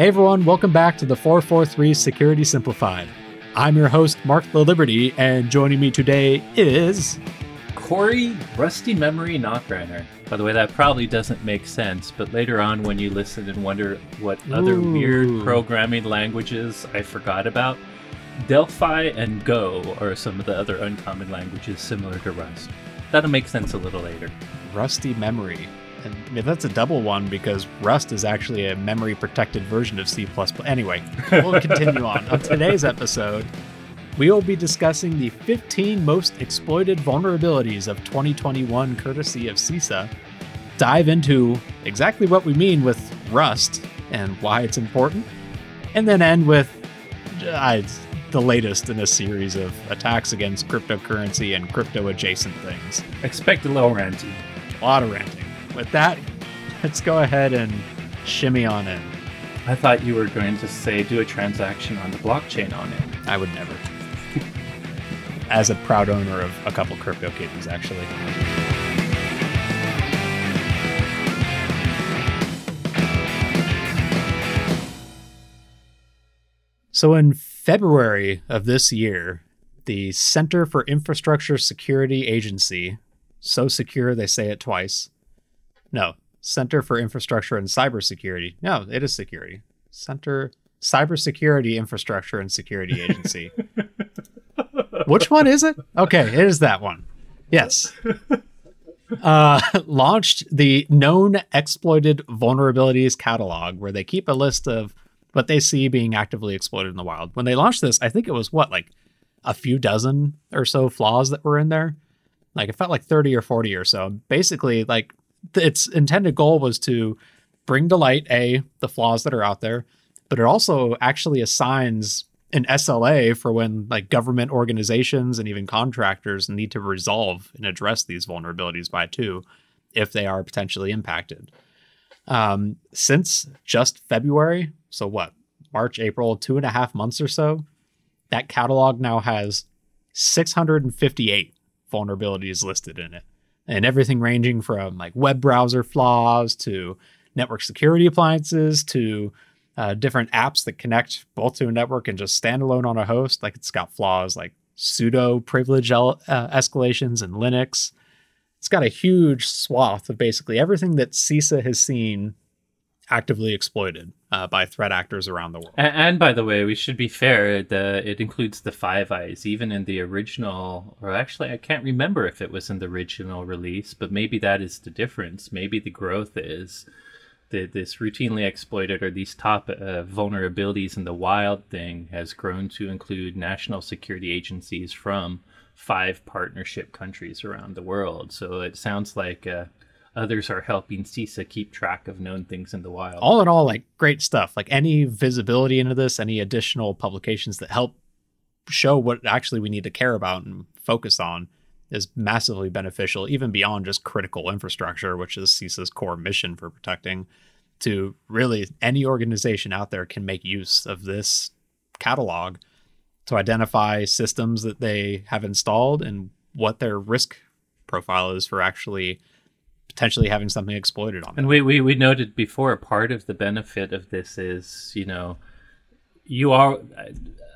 Hey everyone, welcome back to the 443 Security Simplified. I'm your host, Marc Laliberte, and joining me today is. Corey Rusty Memory Nachreiner. By the way, that probably doesn't make sense, but later on when you listen and wonder what other Ooh. weird programming languages I forgot about, Delphi and Go are some of the other uncommon languages similar to Rust. That'll make sense a little later. Rusty Memory. And I mean, that's a double one because Rust is actually a memory protected version of C. Anyway, we'll continue on. On today's episode, we will be discussing the 15 most exploited vulnerabilities of 2021 courtesy of CISA, dive into exactly what we mean with Rust and why it's important, and then end with uh, the latest in a series of attacks against cryptocurrency and crypto adjacent things. Expect a little ranty. A lot of ranting. With that, let's go ahead and shimmy on in. I thought you were going to say do a transaction on the blockchain on it. I would never. As a proud owner of a couple crypto kittens, actually. So, in February of this year, the Center for Infrastructure Security Agency, so secure they say it twice. No, Center for Infrastructure and Cybersecurity. No, it is security. Center Cybersecurity Infrastructure and Security Agency. Which one is it? Okay, it is that one. Yes. Uh, launched the known exploited vulnerabilities catalog, where they keep a list of what they see being actively exploited in the wild. When they launched this, I think it was what, like a few dozen or so flaws that were in there. Like it felt like 30 or 40 or so. Basically, like its intended goal was to bring to light A, the flaws that are out there, but it also actually assigns an SLA for when like government organizations and even contractors need to resolve and address these vulnerabilities by two if they are potentially impacted. Um, since just February, so what, March, April, two and a half months or so, that catalog now has 658 vulnerabilities listed in it. And everything ranging from like web browser flaws to network security appliances to uh, different apps that connect both to a network and just standalone on a host. Like it's got flaws like sudo privilege uh, escalations in Linux. It's got a huge swath of basically everything that CISA has seen actively exploited uh, by threat actors around the world. And, and by the way, we should be fair. The it includes the Five Eyes, even in the original, or actually, I can't remember if it was in the original release, but maybe that is the difference. Maybe the growth is that this routinely exploited or these top uh, vulnerabilities in the wild thing has grown to include national security agencies from five partnership countries around the world. So it sounds like. Uh, others are helping CISA keep track of known things in the wild. All in all, like great stuff. Like any visibility into this, any additional publications that help show what actually we need to care about and focus on is massively beneficial, even beyond just critical infrastructure, which is CISA's core mission for protecting. To really any organization out there can make use of this catalog to identify systems that they have installed and what their risk profile is for actually potentially having something exploited on. And we, we, we noted before, part of the benefit of this is, you know, you are,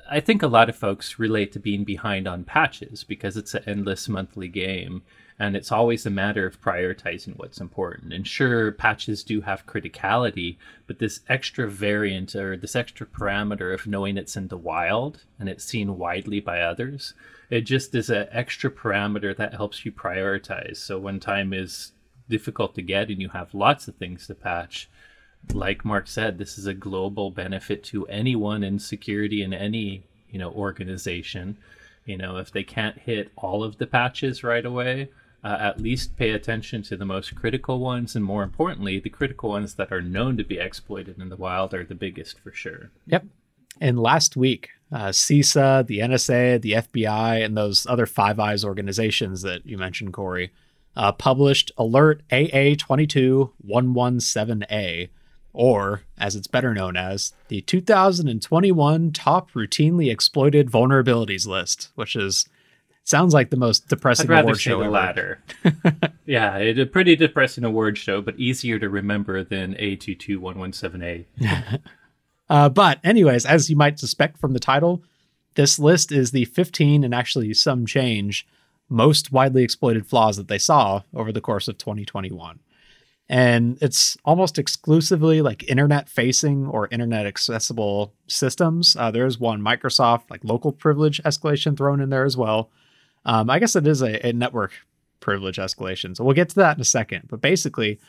I think a lot of folks relate to being behind on patches because it's an endless monthly game and it's always a matter of prioritizing what's important. And sure, patches do have criticality, but this extra variant or this extra parameter of knowing it's in the wild and it's seen widely by others, it just is an extra parameter that helps you prioritize. So when time is difficult to get and you have lots of things to patch, like Mark said, this is a global benefit to anyone in security in any you know organization. You know, if they can't hit all of the patches right away, uh, at least pay attention to the most critical ones, and more importantly, the critical ones that are known to be exploited in the wild are the biggest for sure. Yep. And last week, uh, CISA, the NSA, the FBI, and those other Five Eyes organizations that you mentioned, Corey, uh, published Alert AA22117A, or as it's better known as, the 2021 Top Routinely Exploited Vulnerabilities List, which is sounds like the most depressing I'd award show the ever. latter. yeah, it's a pretty depressing award show, but easier to remember than A22117A. Uh, but, anyways, as you might suspect from the title, this list is the 15 and actually some change most widely exploited flaws that they saw over the course of 2021. And it's almost exclusively like internet facing or internet accessible systems. Uh, there's one Microsoft, like local privilege escalation thrown in there as well. Um, I guess it is a, a network privilege escalation. So we'll get to that in a second. But basically,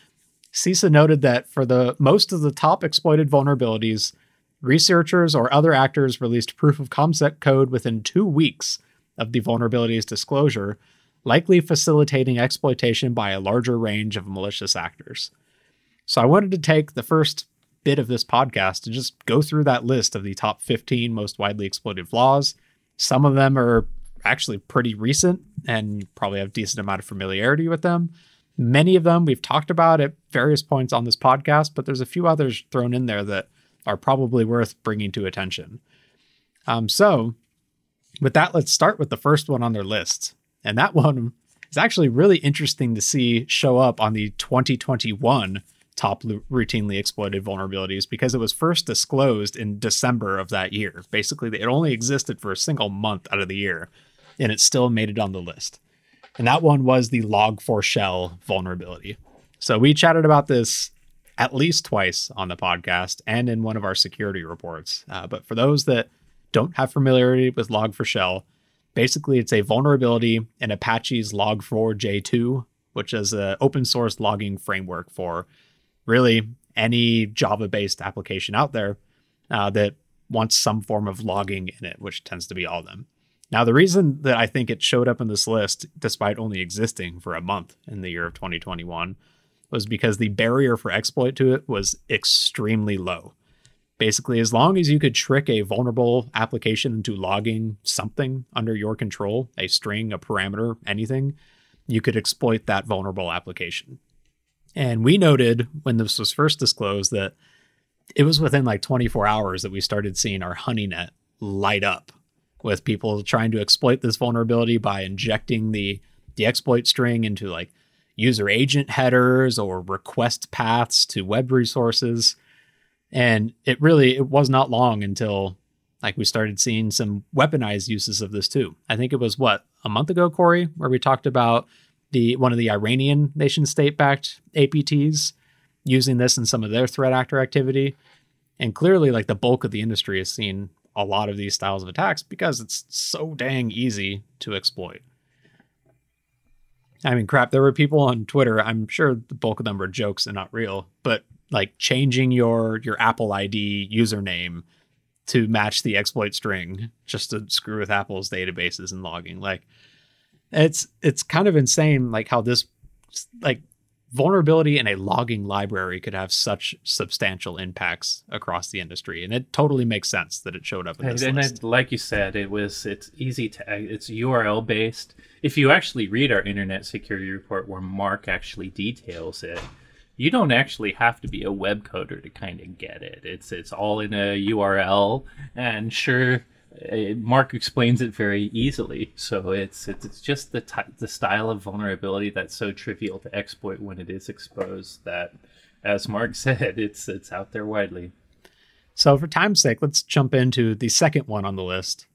CISA noted that for the most of the top exploited vulnerabilities, researchers or other actors released proof of concept code within two weeks of the vulnerability's disclosure, likely facilitating exploitation by a larger range of malicious actors. So I wanted to take the first bit of this podcast to just go through that list of the top 15 most widely exploited flaws. Some of them are actually pretty recent and probably have decent amount of familiarity with them. Many of them we've talked about at various points on this podcast, but there's a few others thrown in there that are probably worth bringing to attention. Um, so with that, let's start with the first one on their list. And that one is actually really interesting to see show up on the 2021 top routinely exploited vulnerabilities because it was first disclosed in December of that year. Basically, it only existed for a single month out of the year, and it still made it on the list. And that one was the log4shell vulnerability. So we chatted about this at least twice on the podcast and in one of our security reports. Uh, but for those that don't have familiarity with Log4Shell, basically it's a vulnerability in Apache's Log4j2, which is an open source logging framework for really any Java based application out there uh, that wants some form of logging in it, which tends to be all of them. Now, the reason that I think it showed up in this list, despite only existing for a month in the year of 2021, was because the barrier for exploit to it was extremely low. Basically, as long as you could trick a vulnerable application into logging something under your control, a string, a parameter, anything, you could exploit that vulnerable application. And we noted when this was first disclosed that it was within like 24 hours that we started seeing our HoneyNet light up with people trying to exploit this vulnerability by injecting the the exploit string into like user agent headers or request paths to web resources and it really it was not long until like we started seeing some weaponized uses of this too. I think it was what a month ago, Corey, where we talked about the one of the Iranian nation state backed APTs using this in some of their threat actor activity. And clearly, like the bulk of the industry has seen a lot of these styles of attacks because it's so dang easy to exploit. I mean, crap, there were people on Twitter, I'm sure the bulk of them were jokes and not real, but like changing your your Apple ID username to match the exploit string just to screw with Apple's databases and logging. Like it's it's kind of insane like how this like vulnerability in a logging library could have such substantial impacts across the industry and it totally makes sense that it showed up in this and, list. And like you said it was it's easy to it's url based if you actually read our internet security report where mark actually details it you don't actually have to be a web coder to kind of get it. It's it's all in a URL, and sure, it, Mark explains it very easily. So it's it's, it's just the ty- the style of vulnerability that's so trivial to exploit when it is exposed that, as Mark said, it's it's out there widely. So for time's sake, let's jump into the second one on the list,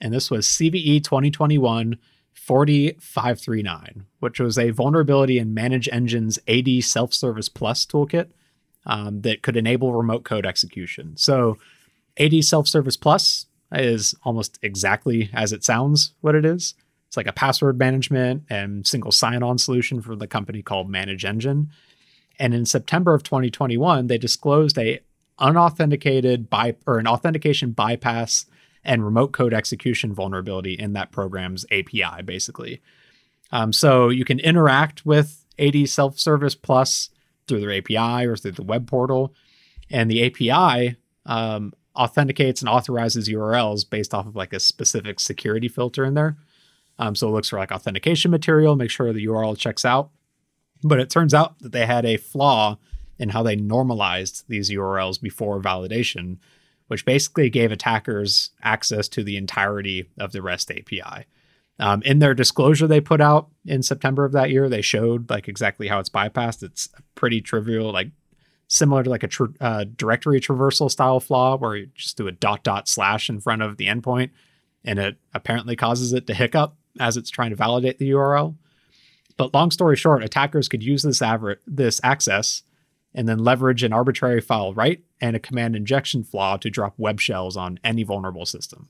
and this was CVE 2021 40539, which was a vulnerability in ManageEngine's AD Self Service Plus toolkit um, that could enable remote code execution. So, AD Self Service Plus is almost exactly as it sounds what it is. It's like a password management and single sign on solution for the company called ManageEngine. And in September of 2021, they disclosed a unauthenticated by or an authentication bypass and remote code execution vulnerability in that program's API, basically. Um, so you can interact with AD Self Service Plus through their API or through the web portal. And the API um, authenticates and authorizes URLs based off of like a specific security filter in there. Um, so it looks for like authentication material, make sure the URL checks out. But it turns out that they had a flaw in how they normalized these URLs before validation which basically gave attackers access to the entirety of the REST API. Um, in their disclosure they put out in September of that year, they showed like exactly how it's bypassed. It's pretty trivial, like similar to like a tr- uh, directory traversal style flaw where you just do a dot dot slash in front of the endpoint and it apparently causes it to hiccup as it's trying to validate the URL. But long story short, attackers could use this aver- this access and then leverage an arbitrary file write and a command injection flaw to drop web shells on any vulnerable system.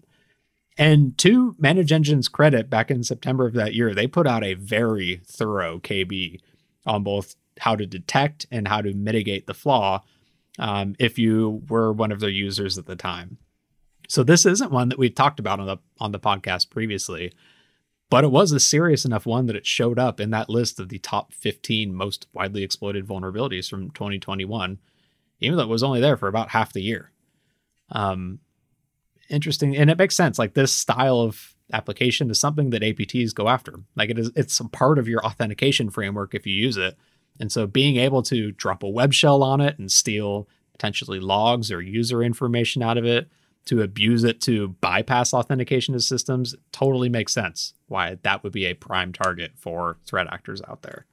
And to ManageEngine's credit, back in September of that year, they put out a very thorough KB on both how to detect and how to mitigate the flaw um, if you were one of their users at the time. So this isn't one that we've talked about on the on the podcast previously, but it was a serious enough one that it showed up in that list of the top 15 most widely exploited vulnerabilities from 2021, even though it was only there for about half the year. Um, interesting, and it makes sense. Like this style of application is something that APTs go after. Like it is, it's a part of your authentication framework if you use it. And so being able to drop a web shell on it and steal potentially logs or user information out of it to abuse it to bypass authentication of systems totally makes sense why that would be a prime target for threat actors out there.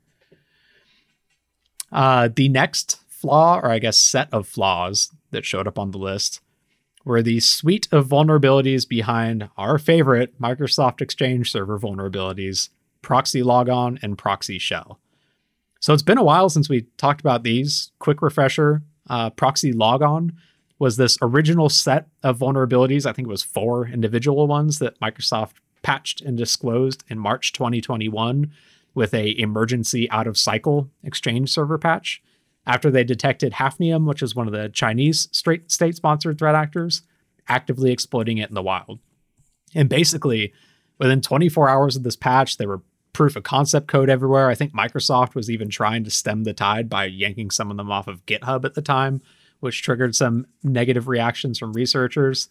Uh, the next flaw, or I guess set of flaws that showed up on the list, were the suite of vulnerabilities behind our favorite Microsoft Exchange server vulnerabilities, proxy logon and proxy shell. So it's been a while since we talked about these. Quick refresher uh, proxy logon was this original set of vulnerabilities. I think it was four individual ones that Microsoft patched and disclosed in March 2021 with a emergency out of cycle exchange server patch after they detected Hafnium, which is one of the Chinese state sponsored threat actors, actively exploiting it in the wild. And basically, within 24 hours of this patch, there were proof of concept code everywhere. I think Microsoft was even trying to stem the tide by yanking some of them off of GitHub at the time, which triggered some negative reactions from researchers.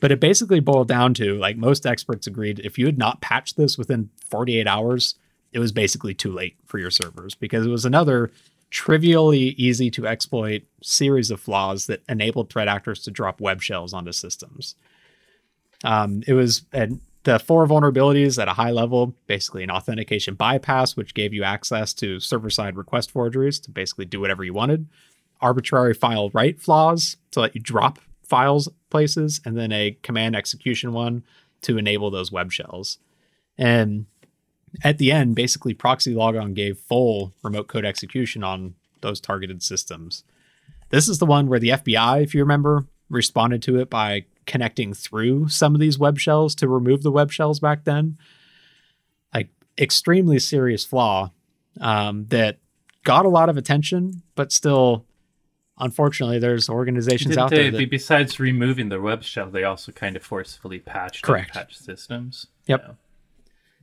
But it basically boiled down to like most experts agreed if you had not patched this within 48 hours, it was basically too late for your servers because it was another trivially easy to exploit series of flaws that enabled threat actors to drop web shells onto systems. Um, it was and the four vulnerabilities at a high level basically an authentication bypass, which gave you access to server side request forgeries to basically do whatever you wanted arbitrary file write flaws to let you drop files places, and then a command execution one to enable those web shells. And at the end, basically, proxy logon gave full remote code execution on those targeted systems. This is the one where the FBI, if you remember, responded to it by connecting through some of these web shells to remove the web shells back then. Like, extremely serious flaw um, that got a lot of attention, but still unfortunately, there's organizations out there. That, besides removing the web shell, they also kind of forcefully patched correct patch systems. Yep. Yeah.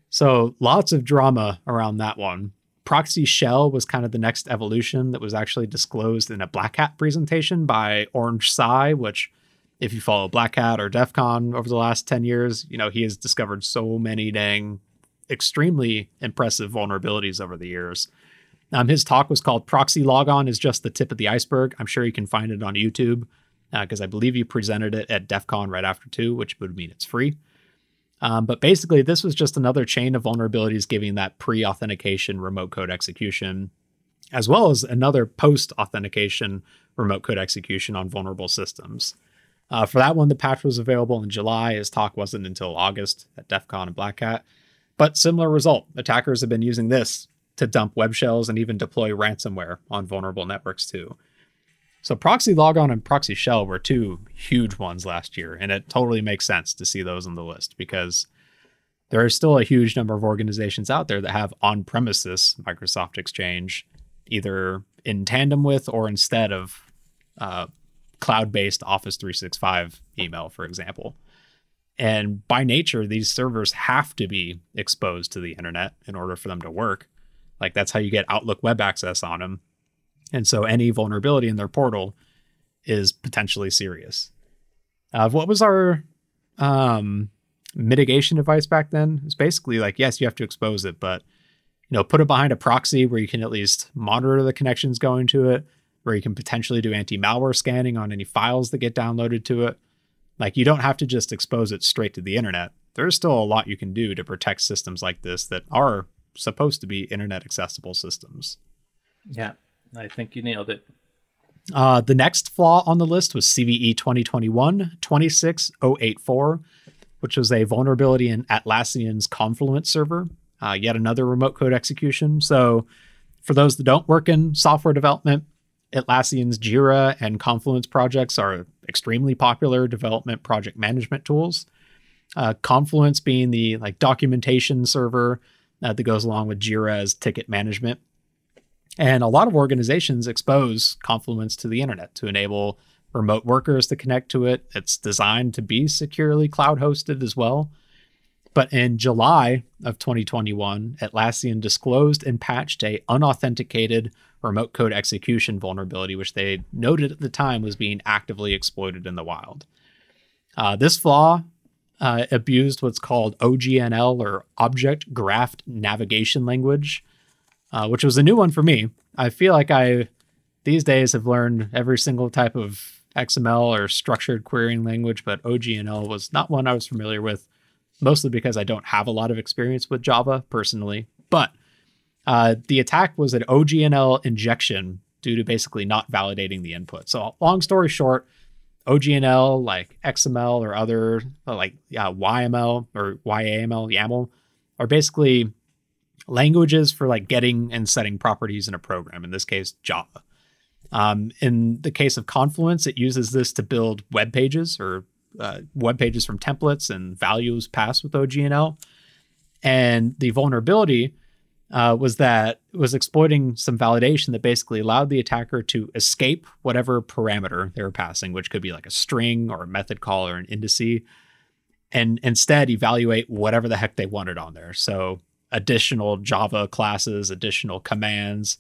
So lots of drama around that one. Proxy Shell was kind of the next evolution that was actually disclosed in a Black Hat presentation by Orange Tsai, which, if you follow Black Hat or DEF CON over the last 10 years, you know, he has discovered so many dang extremely impressive vulnerabilities over the years. Um, his talk was called Proxy Logon is just the tip of the iceberg. I'm sure you can find it on YouTube because uh, I believe you presented it at DEF CON right after two, which would mean it's free. Um, but basically, this was just another chain of vulnerabilities giving that pre authentication remote code execution, as well as another post authentication remote code execution on vulnerable systems. Uh, for that one, the patch was available in July. His talk wasn't until August at DEF CON and Black Hat. But similar result. Attackers have been using this to dump web shells and even deploy ransomware on vulnerable networks too. So proxy logon and proxy shell were two huge ones last year, and it totally makes sense to see those on the list because there are still a huge number of organizations out there that have on-premises Microsoft Exchange, either in tandem with or instead of uh, cloud-based Office 365 email, for example. And by nature, these servers have to be exposed to the internet in order for them to work. Like that's how you get Outlook web access on them. And so any vulnerability in their portal is potentially serious. Uh, what was our um, mitigation device back then? It's basically like, yes, you have to expose it, but you know, put it behind a proxy where you can at least monitor the connections going to it, where you can potentially do anti-malware scanning on any files that get downloaded to it. Like you don't have to just expose it straight to the internet. There's still a lot you can do to protect systems like this that are supposed to be internet accessible systems. Yeah, I think you nailed it. Uh, the next flaw on the list was CVE 2021 26084, which was a vulnerability in Atlassian's Confluence server, uh, yet another remote code execution. So, for those that don't work in software development, Atlassian's Jira and Confluence projects are extremely popular development project management tools. Uh, Confluence being the like documentation server uh, that goes along with Jira as ticket management. And a lot of organizations expose Confluence to the internet to enable remote workers to connect to it. It's designed to be securely cloud hosted as well. But in July of 2021, Atlassian disclosed and patched a unauthenticated remote code execution vulnerability, which they noted at the time was being actively exploited in the wild. Uh, this flaw uh, abused what's called OGNL or Object Graph Navigation Language, uh, which was a new one for me. I feel like I these days have learned every single type of XML or structured querying language, but OGNL was not one I was familiar with, mostly because I don't have a lot of experience with Java personally. But uh, the attack was an OGNL injection due to basically not validating the input. So, long story short, OGNL, like XML or other, like uh, YML or YAML, YAML, are basically languages for like getting and setting properties in a program, in this case, Java. Um, in the case of Confluence, it uses this to build web pages or uh, web pages from templates and values passed with OGNL. And the vulnerability uh, was that was exploiting some validation that basically allowed the attacker to escape whatever parameter they were passing, which could be like a string or a method call or an indice, and instead evaluate whatever the heck they wanted on there. So additional Java classes, additional commands,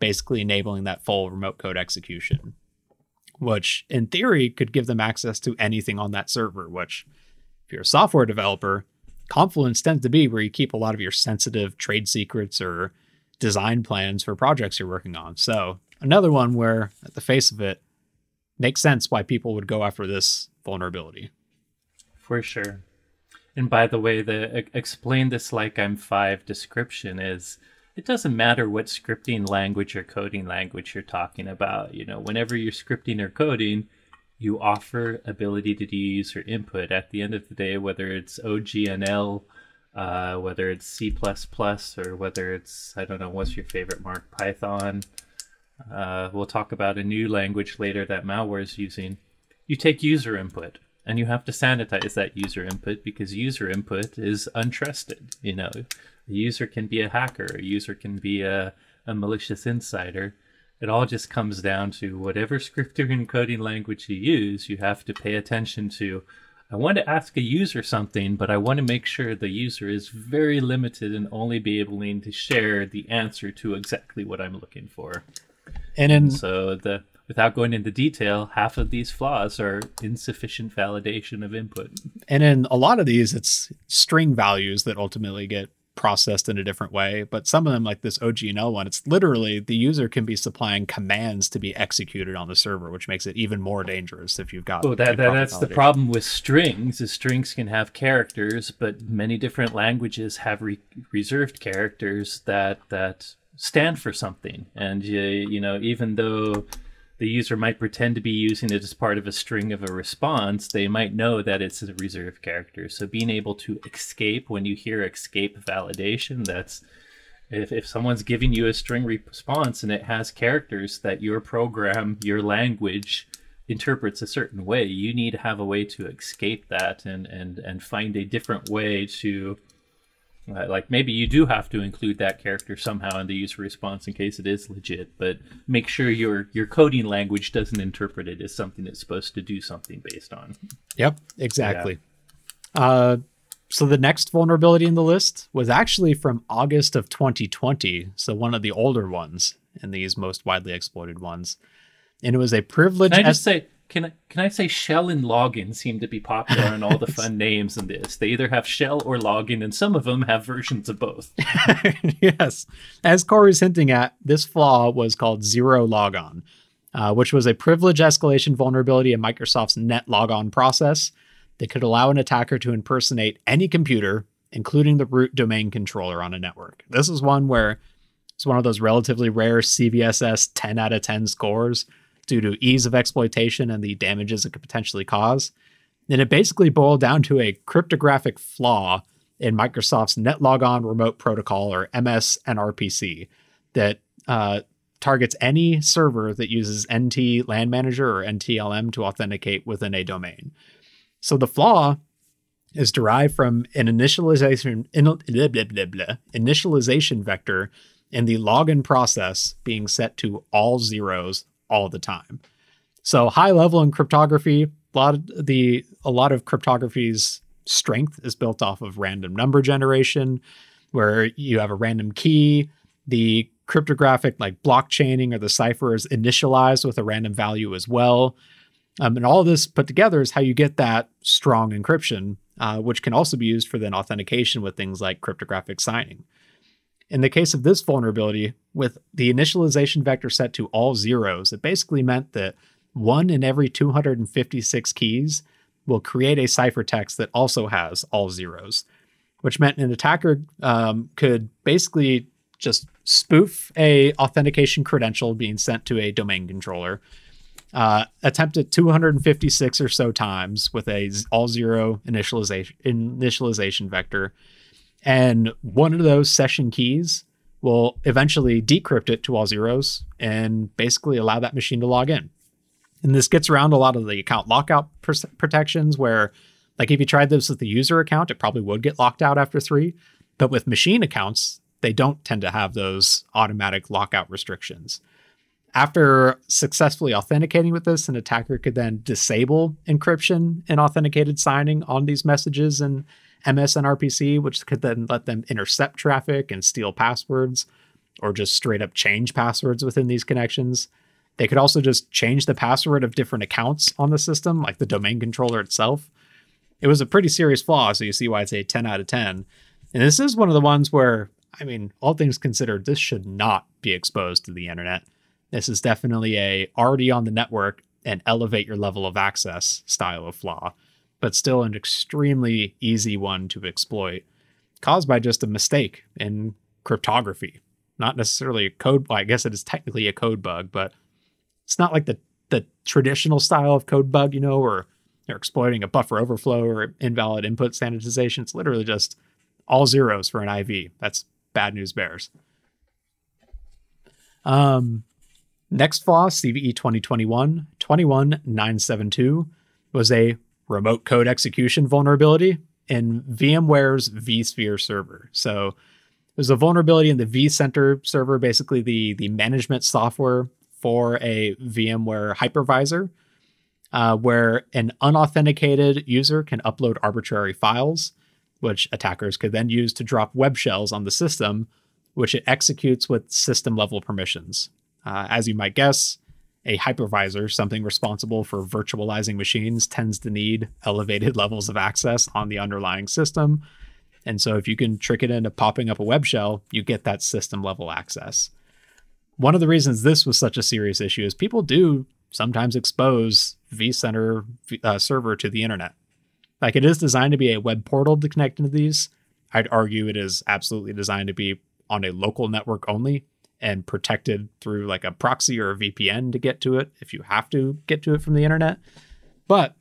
basically enabling that full remote code execution, which in theory could give them access to anything on that server, which if you're a software developer, Confluence tends to be where you keep a lot of your sensitive trade secrets or design plans for projects you're working on. So, another one where, at the face of it, makes sense why people would go after this vulnerability. For sure. And by the way, the explain this like I'm five description is it doesn't matter what scripting language or coding language you're talking about. You know, whenever you're scripting or coding, you offer ability to do user input. At the end of the day, whether it's OGNL, uh, whether it's C++, or whether it's, I don't know, what's your favorite mark, Python. Uh, we'll talk about a new language later that malware is using. You take user input and you have to sanitize that user input because user input is untrusted. You know, a user can be a hacker, a user can be a, a malicious insider it all just comes down to whatever scripting and coding language you use, you have to pay attention to. I want to ask a user something, but I want to make sure the user is very limited and only be able to share the answer to exactly what I'm looking for. And in so the without going into detail, half of these flaws are insufficient validation of input. And in a lot of these, it's string values that ultimately get processed in a different way. But some of them, like this OGNL one, it's literally the user can be supplying commands to be executed on the server, which makes it even more dangerous if you've got. Oh, that, that that's the problem with strings. Is strings can have characters, but many different languages have re- reserved characters that that stand for something. And you, you know, even though the user might pretend to be using it as part of a string of a response, they might know that it's a reserved character. So being able to escape when you hear escape validation, that's if, if someone's giving you a string response and it has characters that your program, your language interprets a certain way, you need to have a way to escape that and, and, and find a different way to like maybe you do have to include that character somehow in the user response in case it is legit, but make sure your your coding language doesn't interpret it as something it's supposed to do something based on. Yep, exactly. Yeah. Uh, so the next vulnerability in the list was actually from August of 2020, so one of the older ones in these most widely exploited ones, and it was a privilege. Can I just say can I, can I say shell and login seem to be popular in all the fun names in this? They either have shell or login, and some of them have versions of both. yes. As Corey's hinting at, this flaw was called zero logon, uh, which was a privilege escalation vulnerability in Microsoft's net logon process that could allow an attacker to impersonate any computer, including the root domain controller on a network. This is one where it's one of those relatively rare CVSS 10 out of 10 scores due to ease of exploitation and the damages it could potentially cause. And it basically boiled down to a cryptographic flaw in Microsoft's NetLogon Remote Protocol, or MSNRPC, that uh, targets any server that uses NT LAN Manager or NTLM to authenticate within a domain. So the flaw is derived from an initialization in, blah, blah, blah, initialization vector in the login process being set to all zeros all the time. So high level in cryptography, a lot of the a lot of cryptography's strength is built off of random number generation, where you have a random key, the cryptographic like blockchaining or the cipher is initialized with a random value as well. Um, and all this put together is how you get that strong encryption, uh, which can also be used for then authentication with things like cryptographic signing. In the case of this vulnerability, with the initialization vector set to all zeros, it basically meant that one in every 256 keys will create a ciphertext that also has all zeros, which meant an attacker um, could basically just spoof a authentication credential being sent to a domain controller, uh, attempt it 256 or so times with a all zero initialization initialization vector, and one of those session keys will eventually decrypt it to all zeros and basically allow that machine to log in. And this gets around a lot of the account lockout pr- protections where like if you tried this with the user account, it probably would get locked out after three. But with machine accounts, they don't tend to have those automatic lockout restrictions. After successfully authenticating with this, an attacker could then disable encryption and authenticated signing on these messages in MSNRPC, which could then let them intercept traffic and steal passwords or just straight up change passwords within these connections. They could also just change the password of different accounts on the system, like the domain controller itself. It was a pretty serious flaw, so you see why it's a 10 out of 10. And this is one of the ones where, I mean, all things considered, this should not be exposed to the internet. This is definitely a already on the network and elevate your level of access style of flaw, but still an extremely easy one to exploit, caused by just a mistake in cryptography. Not necessarily a code, well, I guess it is technically a code bug, but it's not like the the traditional style of code bug, you know, or they're exploiting a buffer overflow or invalid input sanitization. It's literally just all zeros for an IV. That's bad news bears. Um, next flaw, CVE 2021 21972, was a remote code execution vulnerability in VMware's vSphere server. So there's a vulnerability in the vCenter server, basically the, the management software for a VMware hypervisor, uh, where an unauthenticated user can upload arbitrary files, which attackers could then use to drop web shells on the system, which it executes with system level permissions. Uh, as you might guess, a hypervisor, something responsible for virtualizing machines, tends to need elevated levels of access on the underlying system. And so, if you can trick it into popping up a web shell, you get that system level access one of the reasons this was such a serious issue is people do sometimes expose vCenter uh, server to the internet. Like it is designed to be a web portal to connect into these. I'd argue it is absolutely designed to be on a local network only and protected through like a proxy or a VPN to get to it if you have to get to it from the internet. But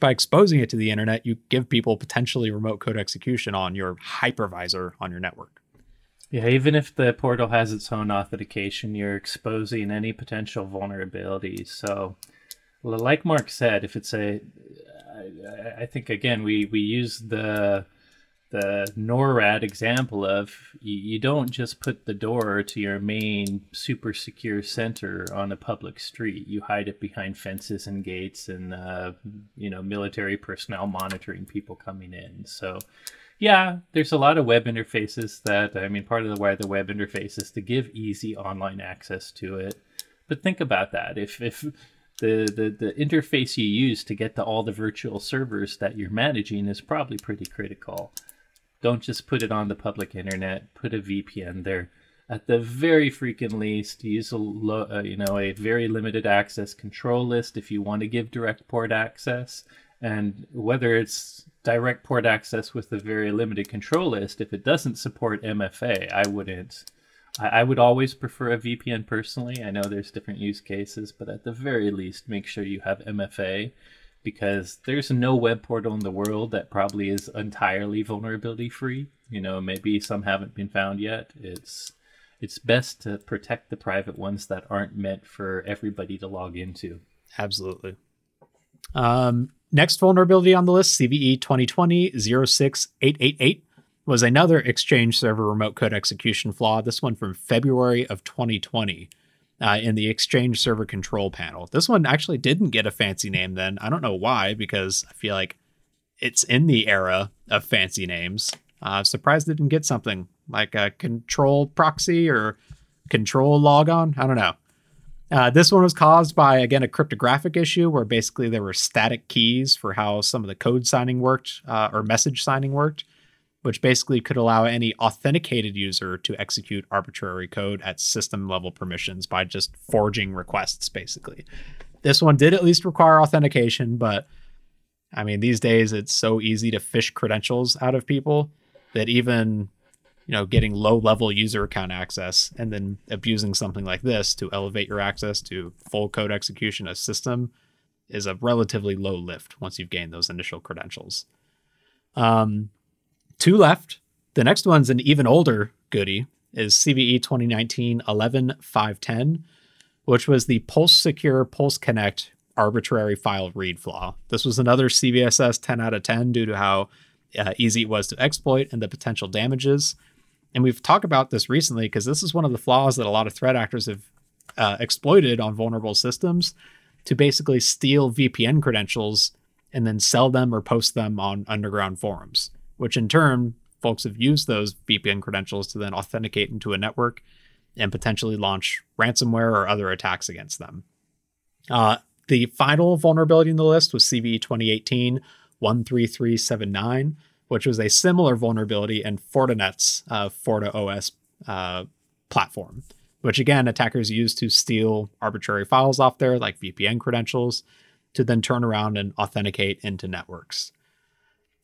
by exposing it to the internet, you give people potentially remote code execution on your hypervisor on your network. Yeah, even if the portal has its own authentication, you're exposing any potential vulnerabilities. So, like Mark said, if it's a, I, I think again we we use the the NORAD example of you, you don't just put the door to your main super secure center on a public street. You hide it behind fences and gates and uh, you know military personnel monitoring people coming in. So yeah, there's a lot of web interfaces that I mean, part of the why the web interface is to give easy online access to it. But think about that. If if the, the, the interface you use to get to all the virtual servers that you're managing is probably pretty critical. Don't just put it on the public internet. Put a VPN there. At the very freaking least, use a lo- uh, you know a very limited access control list if you want to give direct port access. And whether it's direct port access with a very limited control list, if it doesn't support MFA, I wouldn't I, I would always prefer a VPN personally. I know there's different use cases, but at the very least, make sure you have MFA because there's no web portal in the world that probably is entirely vulnerability free. You know, maybe some haven't been found yet. It's it's best to protect the private ones that aren't meant for everybody to log into. Absolutely. Um, next vulnerability on the list, CVE 2020 06888, was another Exchange server remote code execution flaw. This one from February of 2020 uh, in the Exchange server control panel. This one actually didn't get a fancy name then. I don't know why, because I feel like it's in the era of fancy names. Uh, surprised it didn't get something like a control proxy or control logon. I don't know. Uh, this one was caused by, again, a cryptographic issue where basically there were static keys for how some of the code signing worked uh, or message signing worked, which basically could allow any authenticated user to execute arbitrary code at system level permissions by just forging requests, basically. This one did at least require authentication, but I mean, these days it's so easy to fish credentials out of people that even you know getting low level user account access and then abusing something like this to elevate your access to full code execution a system is a relatively low lift once you've gained those initial credentials um, two left. The next one's an even older goodie is cve 2019 11510 which was the pulse secure pulse connect arbitrary file read flaw. This was another cvss 10 out of 10 due to how uh, easy it was to exploit and the potential damages. And we've talked about this recently because this is one of the flaws that a lot of threat actors have uh, exploited on vulnerable systems to basically steal VPN credentials and then sell them or post them on underground forums, which in turn, folks have used those VPN credentials to then authenticate into a network and potentially launch ransomware or other attacks against them. Uh, the final vulnerability in the list was CVE 2018 13379, which was a similar vulnerability in Fortinet's uh, FortiOS uh, platform, which again, attackers use to steal arbitrary files off there, like VPN credentials, to then turn around and authenticate into networks.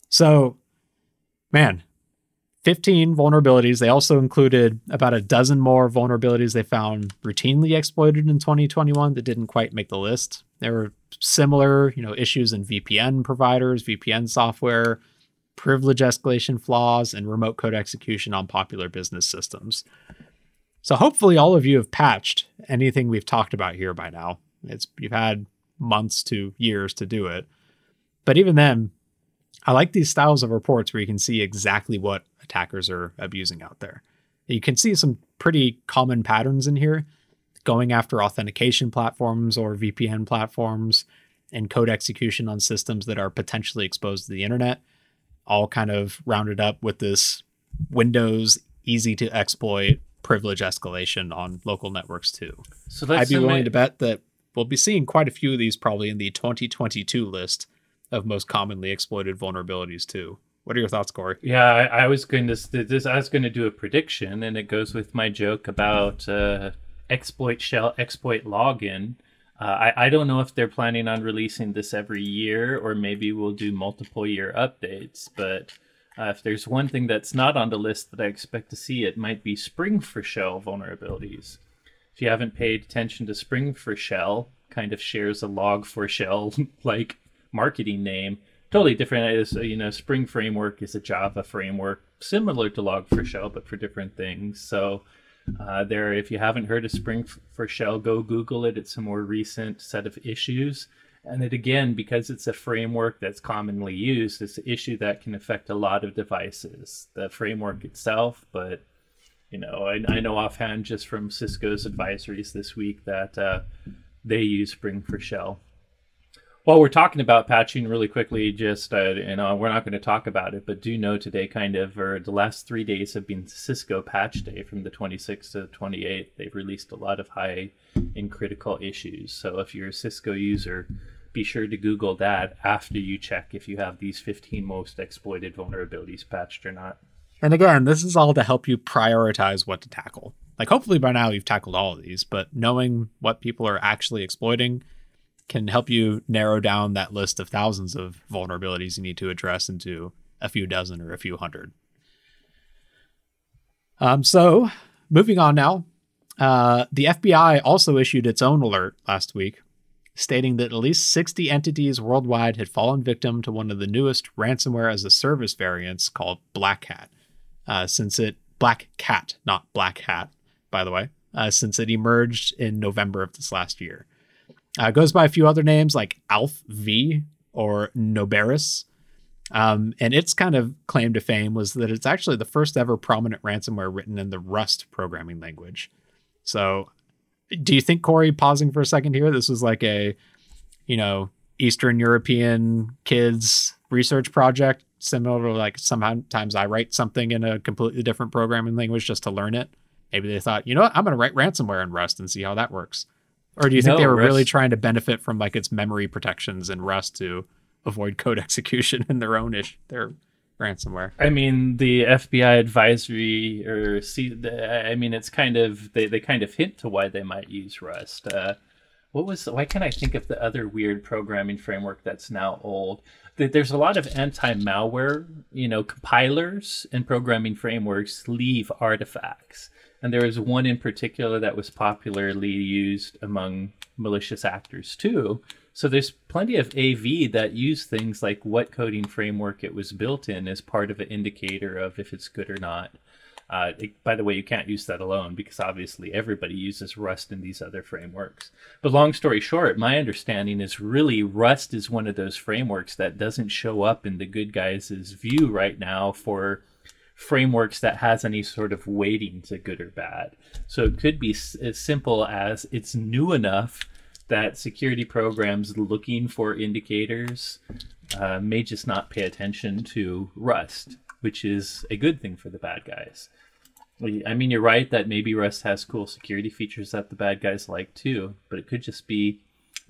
So, man, 15 vulnerabilities. They also included about a dozen more vulnerabilities they found routinely exploited in 2021 that didn't quite make the list. There were similar, you know, issues in VPN providers, VPN software, privilege escalation flaws, and remote code execution on popular business systems. So hopefully all of you have patched anything we've talked about here by now. It's you've had months to years to do it. But even then, I like these styles of reports where you can see exactly what attackers are abusing out there. You can see some pretty common patterns in here going after authentication platforms or VPN platforms and code execution on systems that are potentially exposed to the internet, all kind of rounded up with this Windows easy to exploit privilege escalation on local networks too. So I'd be willing to bet that we'll be seeing quite a few of these probably in the 2022 list of most commonly exploited vulnerabilities too. What are your thoughts, Corey? Yeah, I, I was going to this. I was going to do a prediction, and it goes with my joke about uh, exploit shell exploit login. Uh, I, I don't know if they're planning on releasing this every year or maybe we'll do multiple year updates. But uh, if there's one thing that's not on the list that I expect to see, it might be Spring4Shell vulnerabilities. If you haven't paid attention to Spring4Shell, kind of shares a Log4Shell like marketing name. Totally different. Is you know spring framework is a java framework similar to Log4Shell but for different things. So uh, there if you haven't heard of spring for shell go google it. It's a more recent set of issues. And it again because it's a framework that's commonly used it's an issue that can affect a lot of devices. The framework itself but you know i, I know offhand just from cisco's advisories this week that uh, they use Spring4Shell well, we're talking about patching really quickly. Just uh, you know, we're not going to talk about it, but do know today, kind of, or the last three days have been Cisco patch day from the 26th to the 28th. They've released a lot of high and critical issues. So if you're a Cisco user, be sure to Google that after you check if you have these 15 most exploited vulnerabilities patched or not. And again, this is all to help you prioritize what to tackle. Like, hopefully by now you've tackled all of these, but knowing what people are actually exploiting can help you narrow down that list of thousands of vulnerabilities you need to address into a few dozen or a few hundred. Um, so moving on now. Uh, the FBI also issued its own alert last week, stating that at least 60 entities worldwide had fallen victim to one of the newest ransomware as a service variants called Black Hat. Uh, since it Black Cat, not Black Hat, by the way, uh, since it emerged in November of this last year. Uh, goes by a few other names like ALPHV or Noberus. Um, and its kind of claim to fame was that it's actually the first ever prominent ransomware written in the Rust programming language. So, do you think Corey, pausing for a second here, this was like a, you know, Eastern European kids research project, similar to like sometimes I write something in a completely different programming language just to learn it? Maybe they thought, you know what, I'm going to write ransomware in Rust and see how that works. Or do you think no, they were Rust... really trying to benefit from like its memory protections in Rust to avoid code execution in their own ish their ransomware. I mean, the FBI advisory or see, I mean, it's kind of they, they kind of hint to why they might use Rust. Uh, what was why can't I think of the other weird programming framework that's now old? There's a lot of anti-malware, you know, compilers and programming frameworks leave artifacts. And there was one in particular that was popularly used among malicious actors too, so there's plenty of AV that use things like what coding framework it was built in as part of an indicator of if it's good or not. Uh, it, by the way, you can't use that alone because obviously everybody uses Rust in these other frameworks. But long story short, my understanding is really Rust is one of those frameworks that doesn't show up in the good guys' view right now for frameworks that has any sort of weighting to good or bad. So it could be as simple as it's new enough that security programs looking for indicators uh, may just not pay attention to Rust, which is a good thing for the bad guys. I mean, you're right that maybe Rust has cool security features that the bad guys like too, but it could just be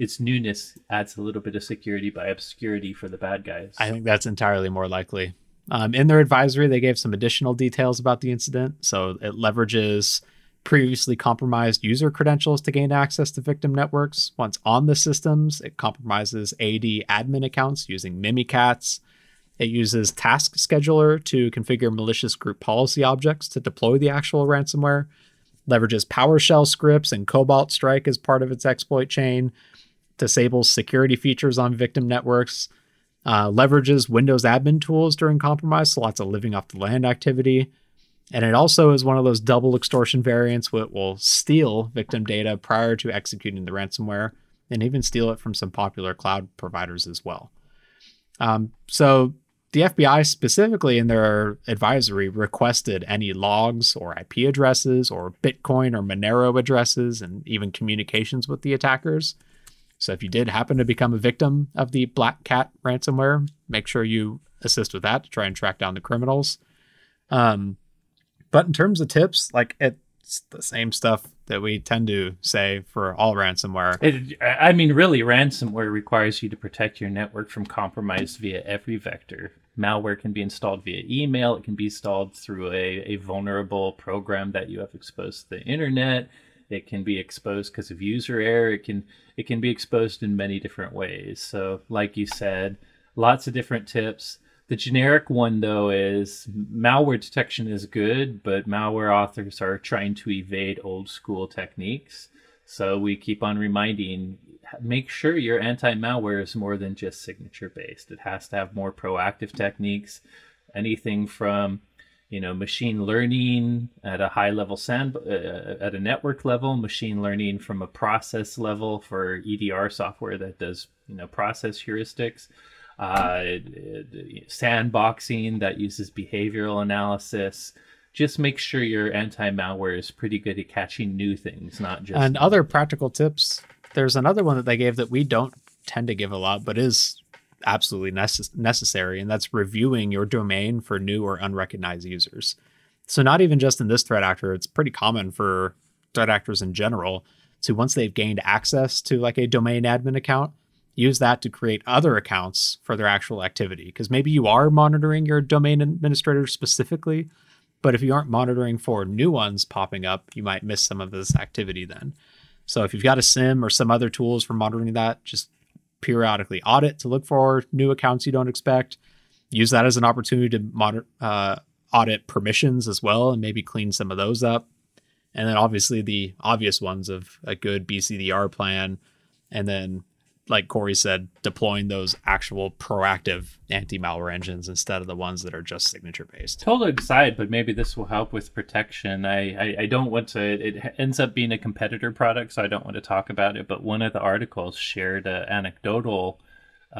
its newness adds a little bit of security by obscurity for the bad guys. I think that's entirely more likely. Um, in their advisory, they gave some additional details about the incident. So it leverages previously compromised user credentials to gain access to victim networks. Once on the systems, it compromises AD admin accounts using Mimikatz. It uses Task Scheduler to configure malicious group policy objects to deploy the actual ransomware. Leverages PowerShell scripts and Cobalt Strike as part of its exploit chain. Disables security features on victim networks. Uh, leverages Windows admin tools during compromise, so lots of living off the land activity and it also is one of those double extortion variants that will steal victim data prior to executing the ransomware and even steal it from some popular cloud providers as well. Um, so the FBI specifically in their advisory requested any logs or IP addresses or Bitcoin or Monero addresses and even communications with the attackers. So if you did happen to become a victim of the Black Cat ransomware, make sure you assist with that to try and track down the criminals. Um, but in terms of tips, like it's the same stuff that we tend to say for all ransomware. It, I mean, really, ransomware requires you to protect your network from compromise via every vector. Malware can be installed via email. It can be installed through a, a vulnerable program that you have exposed to the internet. It can be exposed because of user error. It can it can be exposed in many different ways. So, like you said, lots of different tips. The generic one, though, is malware detection is good, but malware authors are trying to evade old school techniques. So we keep on reminding make sure your anti malware is more than just signature based. It has to have more proactive techniques, anything from you know machine learning at a high level sand uh, at a network level machine learning from a process level for edr software that does you know process heuristics uh, sandboxing that uses behavioral analysis. Just make sure your anti malware is pretty good at catching new things, not just. And other practical tips. There's another one that they gave that we don't tend to give a lot, but is absolutely necess- necessary, and that's reviewing your domain for new or unrecognized users. So, not even just in this threat actor, it's pretty common for threat actors in general to once they've gained access to like a domain admin account, use that to create other accounts for their actual activity. Because maybe you are monitoring your domain administrator specifically, but if you aren't monitoring for new ones popping up, you might miss some of this activity then. So if you've got a SIEM or some other tools for monitoring that, just periodically audit to look for new accounts you don't expect. Use that as an opportunity to monitor, uh, audit permissions as well and maybe clean some of those up. And then obviously the obvious ones of a good BCDR plan, and then like Corey said, deploying those actual proactive anti-malware engines instead of the ones that are just signature based. Totally aside, but maybe this will help with protection. I, I, I don't want to. It ends up being a competitor product, so I don't want to talk about it. But one of the articles shared an anecdotal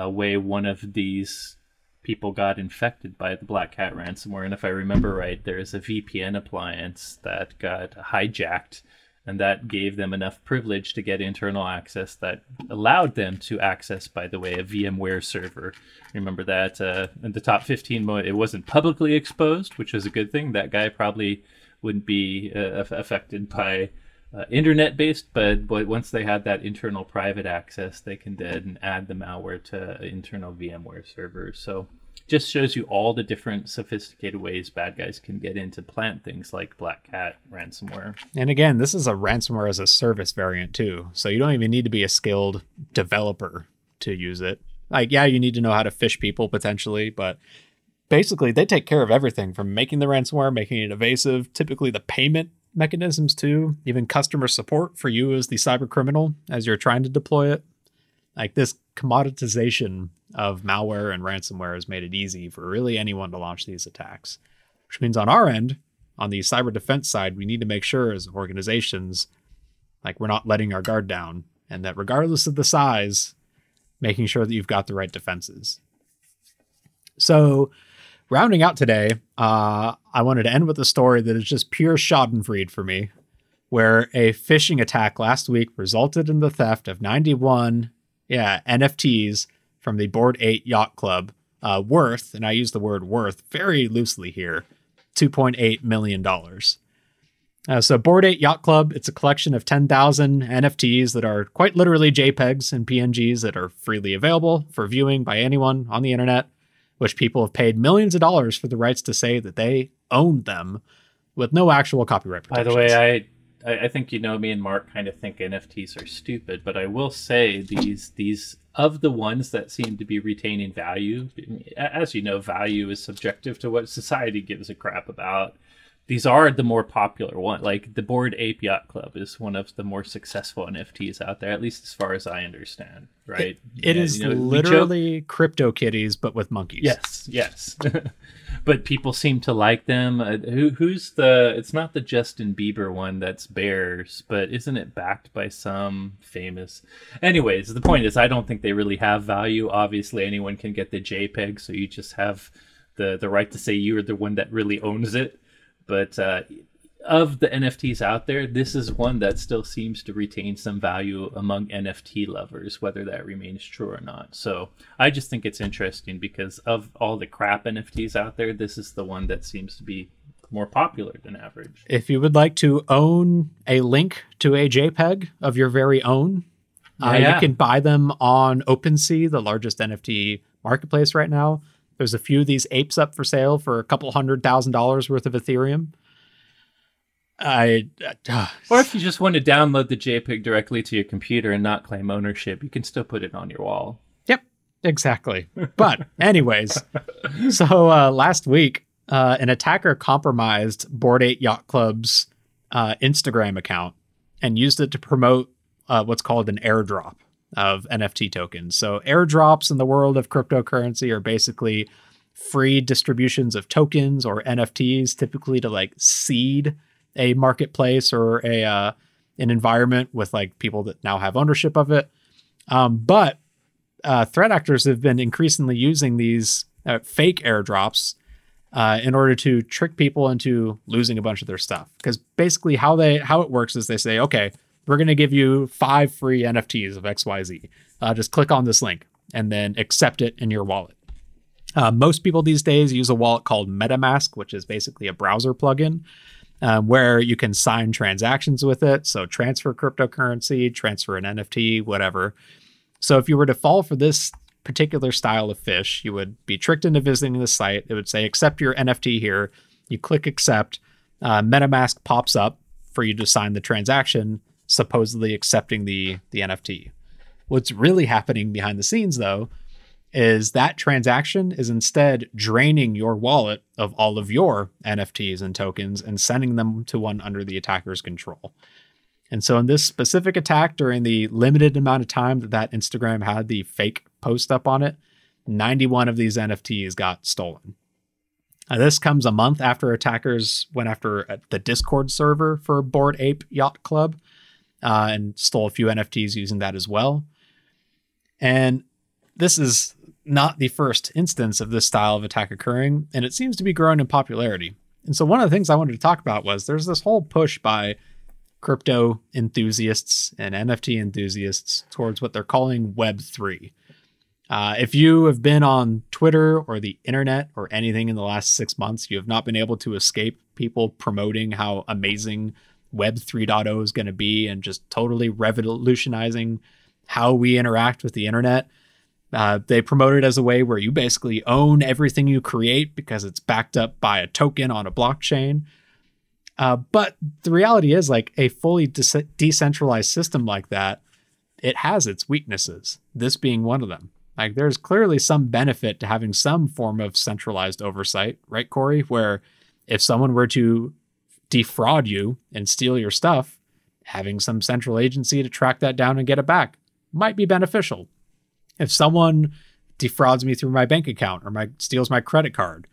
uh, way one of these people got infected by the Black Cat ransomware, and if I remember right, there's a VPN appliance that got hijacked and that gave them enough privilege to get internal access that allowed them to access, by the way, a VMware server. Remember that uh, in the top 15, it wasn't publicly exposed, which was a good thing. That guy probably wouldn't be uh, affected by uh, internet based, but, but once they had that internal private access, they can then add the malware to internal VMware servers. So just shows you all the different sophisticated ways bad guys can get into plant things like Black Cat ransomware. And again, this is a ransomware as a service variant too. So you don't even need to be a skilled developer to use it. Like, yeah, you need to know how to phish people potentially, but basically they take care of everything from making the ransomware, making it evasive, typically the payment mechanisms too, even customer support for you as the cyber criminal as you're trying to deploy it. Like this commoditization of malware and ransomware has made it easy for really anyone to launch these attacks. Which means on our end, on the cyber defense side, we need to make sure as organizations, like we're not letting our guard down, and that regardless of the size, making sure that you've got the right defenses. So, rounding out today, uh, I wanted to end with a story that is just pure Schadenfreude for me, where a phishing attack last week resulted in the theft of 91, yeah, NFTs from the Bored Ape Yacht Club, uh, worth, and I use the word worth very loosely here, $2.8 million. Uh, so, Bored Ape Yacht Club, it's a collection of 10,000 NFTs that are quite literally JPEGs and PNGs that are freely available for viewing by anyone on the internet, which people have paid millions of dollars for the rights to say that they owned them with no actual copyright protection. By the way, I I, think you know me and Marc kind of think NFTs are stupid, but I will say these these of the ones that seem to be retaining value, as you know, value is subjective to what society gives a crap about. These are the more popular one. Like the Bored Ape Yacht Club is one of the more successful NFTs out there, at least as far as I understand. Right? It, it yeah, is you know, literally crypto kitties, but with monkeys. Yes, yes. but people seem to like them. Uh, who, who's the? It's not the Justin Bieber one that's bears, but isn't it backed by some famous? Anyways, the point is, I don't think they really have value. Obviously, anyone can get the JPEG, so you just have the the right to say you are the one that really owns it. But uh, of the NFTs out there, this is one that still seems to retain some value among NFT lovers, whether that remains true or not. So I just think it's interesting because of all the crap NFTs out there, this is the one that seems to be more popular than average. If you would like to own a link to a JPEG of your very own, uh, yeah. you can buy them on OpenSea, the largest NFT marketplace right now. There's a few of these apes up for sale for a couple hundred thousand dollars worth of Ethereum. I uh, or if you just want to download the JPEG directly to your computer and not claim ownership, you can still put it on your wall. Yep, exactly. But anyways, so uh, last week, uh, an attacker compromised Bored Ape Yacht Club's uh, Instagram account and used it to promote uh, what's called an airdrop of NFT tokens. So airdrops in the world of cryptocurrency are basically free distributions of tokens or NFTs, typically to like seed a marketplace or a uh, an environment with like people that now have ownership of it. Um, but uh, threat actors have been increasingly using these uh, fake airdrops uh, in order to trick people into losing a bunch of their stuff. Because basically, how they how it works is they say, okay, we're going to give you five free NFTs of X Y Z. Uh, just click on this link and then accept it in your wallet. Uh, most people these days use a wallet called MetaMask, which is basically a browser plugin um, where you can sign transactions with it. So transfer cryptocurrency, transfer an NFT, whatever. So if you were to fall for this particular style of phish, you would be tricked into visiting the site. It would say, accept your NFT here. You click accept. Uh, MetaMask pops up for you to sign the transaction, supposedly accepting the, the NFT. What's really happening behind the scenes, though, is that transaction is instead draining your wallet of all of your NFTs and tokens and sending them to one under the attacker's control. And so, in this specific attack, during the limited amount of time that that Instagram had the fake post up on it, 91 of these NFTs got stolen. Now, this comes a month after attackers went after uh, the Discord server for Bored Ape Yacht Club uh, and stole a few NFTs using that as well. And this is not the first instance of this style of attack occurring, and it seems to be growing in popularity. And so, one of the things I wanted to talk about was there's this whole push by crypto enthusiasts and NFT enthusiasts towards what they're calling Web3. Uh, if you have been on Twitter or the internet or anything in the last six months, you have not been able to escape people promoting how amazing Web 3.0 is going to be and just totally revolutionizing how we interact with the internet. Uh, they promote it as a way where you basically own everything you create because it's backed up by a token on a blockchain. Uh, but the reality is, like a fully de- decentralized system like that, it has its weaknesses, this being one of them. Like there's clearly some benefit to having some form of centralized oversight, right, Corey? Where if someone were to defraud you and steal your stuff, having some central agency to track that down and get it back might be beneficial. If someone defrauds me through my bank account or my steals my credit card,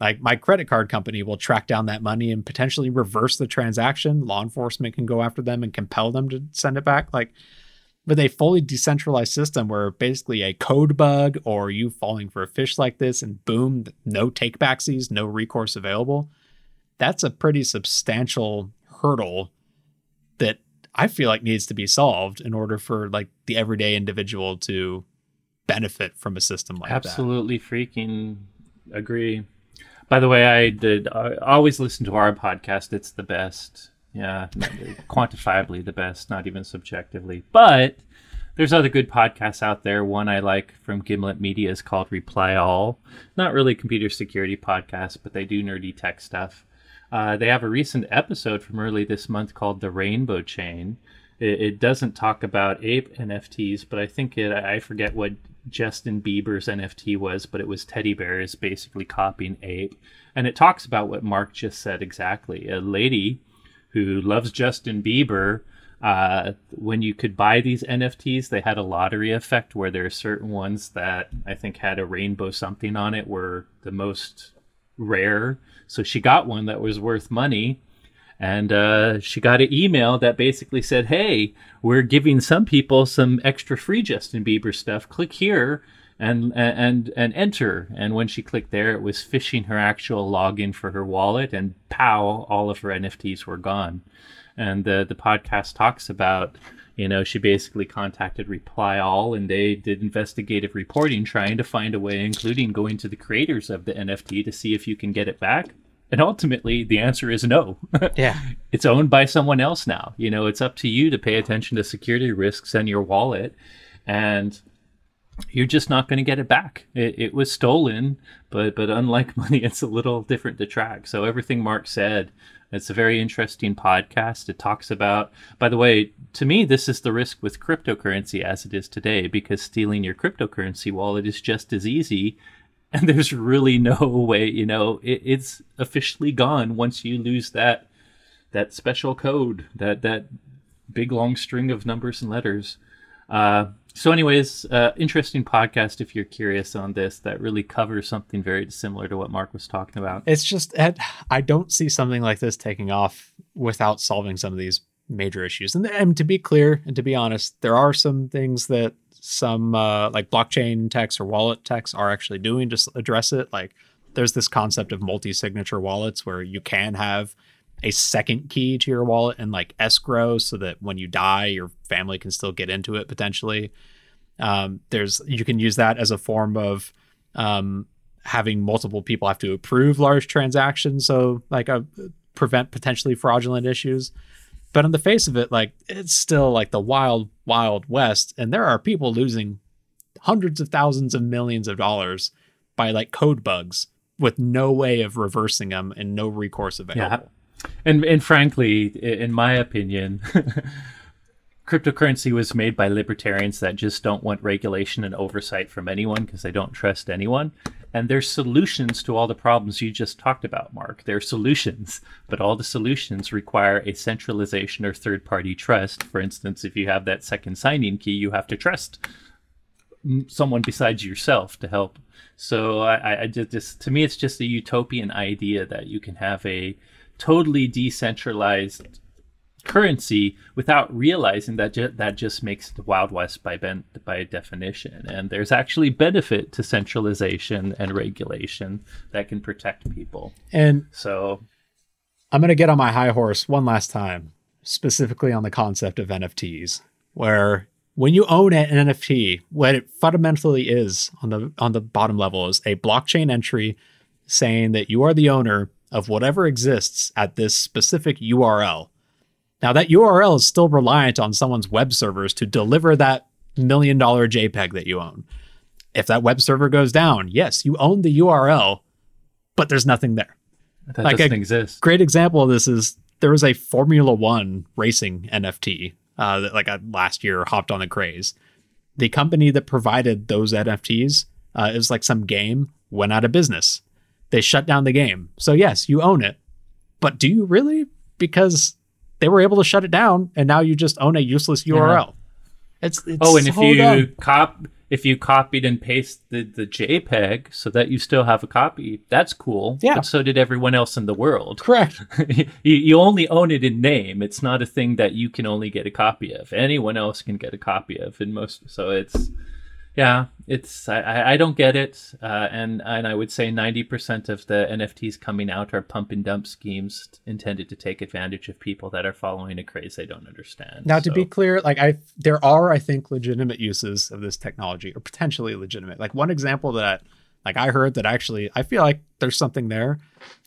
like my credit card company will track down that money and potentially reverse the transaction. Law enforcement can go after them and compel them to send it back. Like with a fully decentralized system where basically a code bug or you falling for a phish like this and boom, no takebacksies, no recourse available, that's a pretty substantial hurdle that I feel like needs to be solved in order for like the everyday individual to benefit from a system like Absolutely that. Absolutely freaking agree. By the way, I did I always listen to our podcast. It's the best. Yeah, quantifiably the best, not even subjectively. But there's other good podcasts out there. One I like from Gimlet Media is called Reply All. Not really computer security podcast, but they do nerdy tech stuff. Uh, they have a recent episode from early this month called The Rainbow Chain. It, it doesn't talk about ape NFTs, but I think it, I forget what Justin Bieber's NFT was, but it was teddy bears basically copying ape. And it talks about what Marc just said exactly. A lady who loves Justin Bieber. Uh, when you could buy these NFTs, they had a lottery effect where there are certain ones that I think had a rainbow something on it were the most rare. So she got one that was worth money. And uh, she got an email that basically said, Hey, we're giving some people some extra free Justin Bieber stuff. Click here and and and enter. And when she clicked there, it was phishing her actual login for her wallet, and pow, all of her NFTs were gone. And the the podcast talks about, you know, she basically contacted Reply All, and they did investigative reporting, trying to find a way, including going to the creators of the NFT to see if you can get it back. And ultimately, the answer is no. Yeah. it's owned by someone else now. You know, it's up to you to pay attention to security risks and your wallet. And you're just not going to get it back. It, it, was stolen, but but unlike money, it's a little different to track. So everything Marc said, it's a very interesting podcast. It talks about, by the way, to me, this is the risk with cryptocurrency as it is today, because stealing your cryptocurrency wallet is just as easy, and there's really no way. You know, it, it's officially gone once you lose that that special code, that that big long string of numbers and letters. Uh, so, anyways, uh, interesting podcast if you're curious on this that really covers something very similar to what Marc was talking about. It's just, I don't see something like this taking off without solving some of these major issues. And, and to be clear and to be honest, there are some things that some uh, like blockchain techs or wallet techs are actually doing to address it. Like, there's this concept of multi signature wallets where you can have a second key to your wallet and like escrow so that when you die, your family can still get into it potentially. Um, there's you can use that as a form of um, having multiple people have to approve large transactions, so like a uh, prevent potentially fraudulent issues. But on the face of it, like it's still like the wild, wild west, and there are people losing hundreds of thousands of millions of dollars by like code bugs with no way of reversing them and no recourse available. Yeah and and frankly, in my opinion, cryptocurrency was made by libertarians that just don't want regulation and oversight from anyone because they don't trust anyone. And there's solutions to all the problems you just talked about, Marc. There are solutions, but all the solutions require a centralization or third party trust. For instance, if you have that second signing key, you have to trust someone besides yourself to help. So I, I just, to me, it's just a utopian idea that you can have a totally decentralized currency without realizing that ju- that just makes the Wild West by ben- by definition. And there's actually benefit to centralization and regulation that can protect people. And so, I'm going to get on my high horse one last time, specifically on the concept of NFTs, where when you own an NFT, what it fundamentally is on the on the bottom level is a blockchain entry saying that you are the owner of whatever exists at this specific URL now, that URL is still reliant on someone's web servers to deliver that million dollar JPEG that you own. If that web server goes down, yes, you own the URL, but there's nothing there. That like doesn't exist. Great example of this is there was a Formula One racing NFT uh, that, like, last year hopped on the craze. The company that provided those NFTs uh, is like some game went out of business. They shut down the game. So yes, you own it, but do you really? Because they were able to shut it down, and now you just own a useless URL. Yeah. It's, it's, oh, and so if you dumb. cop if you copied and pasted the, the JPEG so that you still have a copy, that's cool. Yeah. But so did everyone else in the world. Correct. you, you only own it in name. It's not a thing that you can only get a copy of. Anyone else can get a copy of. In most, so it's yeah, it's I, I don't get it, uh, and and I would say ninety percent of the NFTs coming out are pump and dump schemes intended to take advantage of people that are following a craze they don't understand. Now, so. to be clear, like I, there are I think legitimate uses of this technology, or potentially legitimate. Like one example that like I heard that actually I feel like there's something there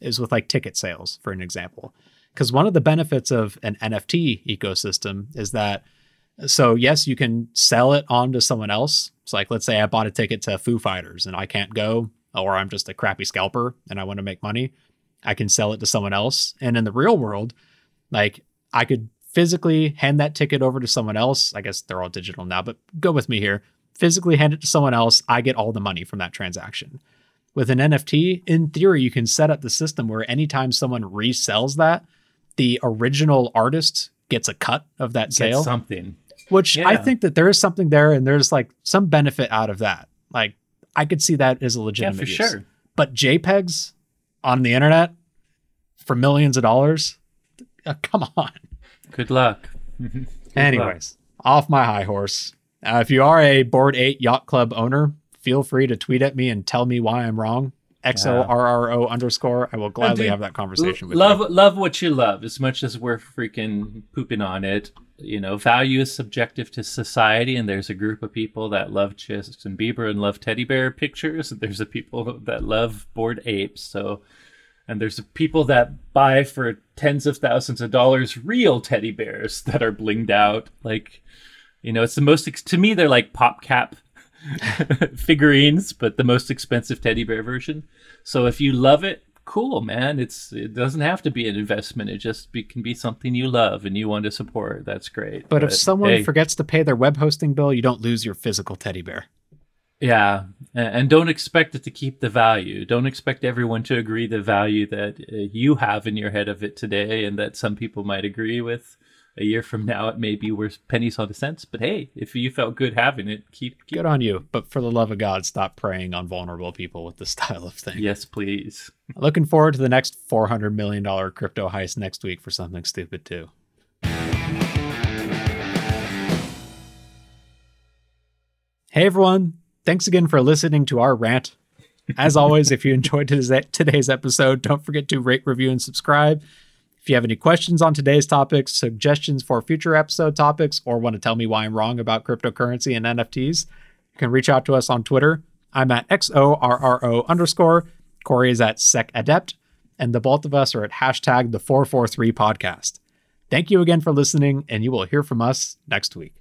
is with like ticket sales, for an example, because one of the benefits of an NFT ecosystem is that so yes, you can sell it on to someone else. It's like let's say I bought a ticket to Foo Fighters and I can't go, or I'm just a crappy scalper and I want to make money. I can sell it to someone else. And in the real world, like I could physically hand that ticket over to someone else. I guess they're all digital now, but go with me here. Physically hand it to someone else. I get all the money from that transaction. With an NFT, in theory, you can set up the system where anytime someone resells that, the original artist gets a cut of that sale. Get something which yeah. I think that there is something there and there's like some benefit out of that. Like I could see that as a legitimate yeah, for use. sure. But JPEGs on the internet for millions of dollars, uh, come on. Good luck. Good Anyways, luck. off my high horse. Uh, if you are a Bored Ape Yacht Club owner, feel free to tweet at me and tell me why I'm wrong. XORRO underscore. I will gladly have that conversation with love, you. Love what you love as much as we're freaking pooping on it. You know, value is subjective to society, and there's a group of people that love Justin Bieber and love teddy bear pictures, and there's a people that love bored apes. So, and there's people that buy for tens of thousands of dollars real teddy bears that are blinged out. Like, you know, it's the most, to me, they're like pop cap figurines, but the most expensive teddy bear version. So if you love it, cool, man. It's it doesn't have to be an investment. It just be, can be something you love and you want to support. That's great. But, but if someone hey, forgets to pay their web hosting bill, you don't lose your physical teddy bear. Yeah, and don't expect it to keep the value. Don't expect everyone to agree the value that uh, you have in your head of it today, and that some people might agree with a year from now it may be worth pennies on the cents. But hey, if you felt good having it, keep, keep good on you. But for the love of God, stop preying on vulnerable people with this style of thing. Yes, please. Looking forward to the next four hundred million dollar crypto heist next week for something stupid too. Hey everyone, thanks again for listening to our rant. As always, if you enjoyed today's episode, don't forget to rate, review, and subscribe. If you have any questions on today's topics, suggestions for future episode topics, or want to tell me why I'm wrong about cryptocurrency and NFTs, you can reach out to us on Twitter. I'm at XORRO underscore. Corey is at SecAdept. And the both of us are at hashtag the 443 podcast. Thank you again for listening, and you will hear from us next week.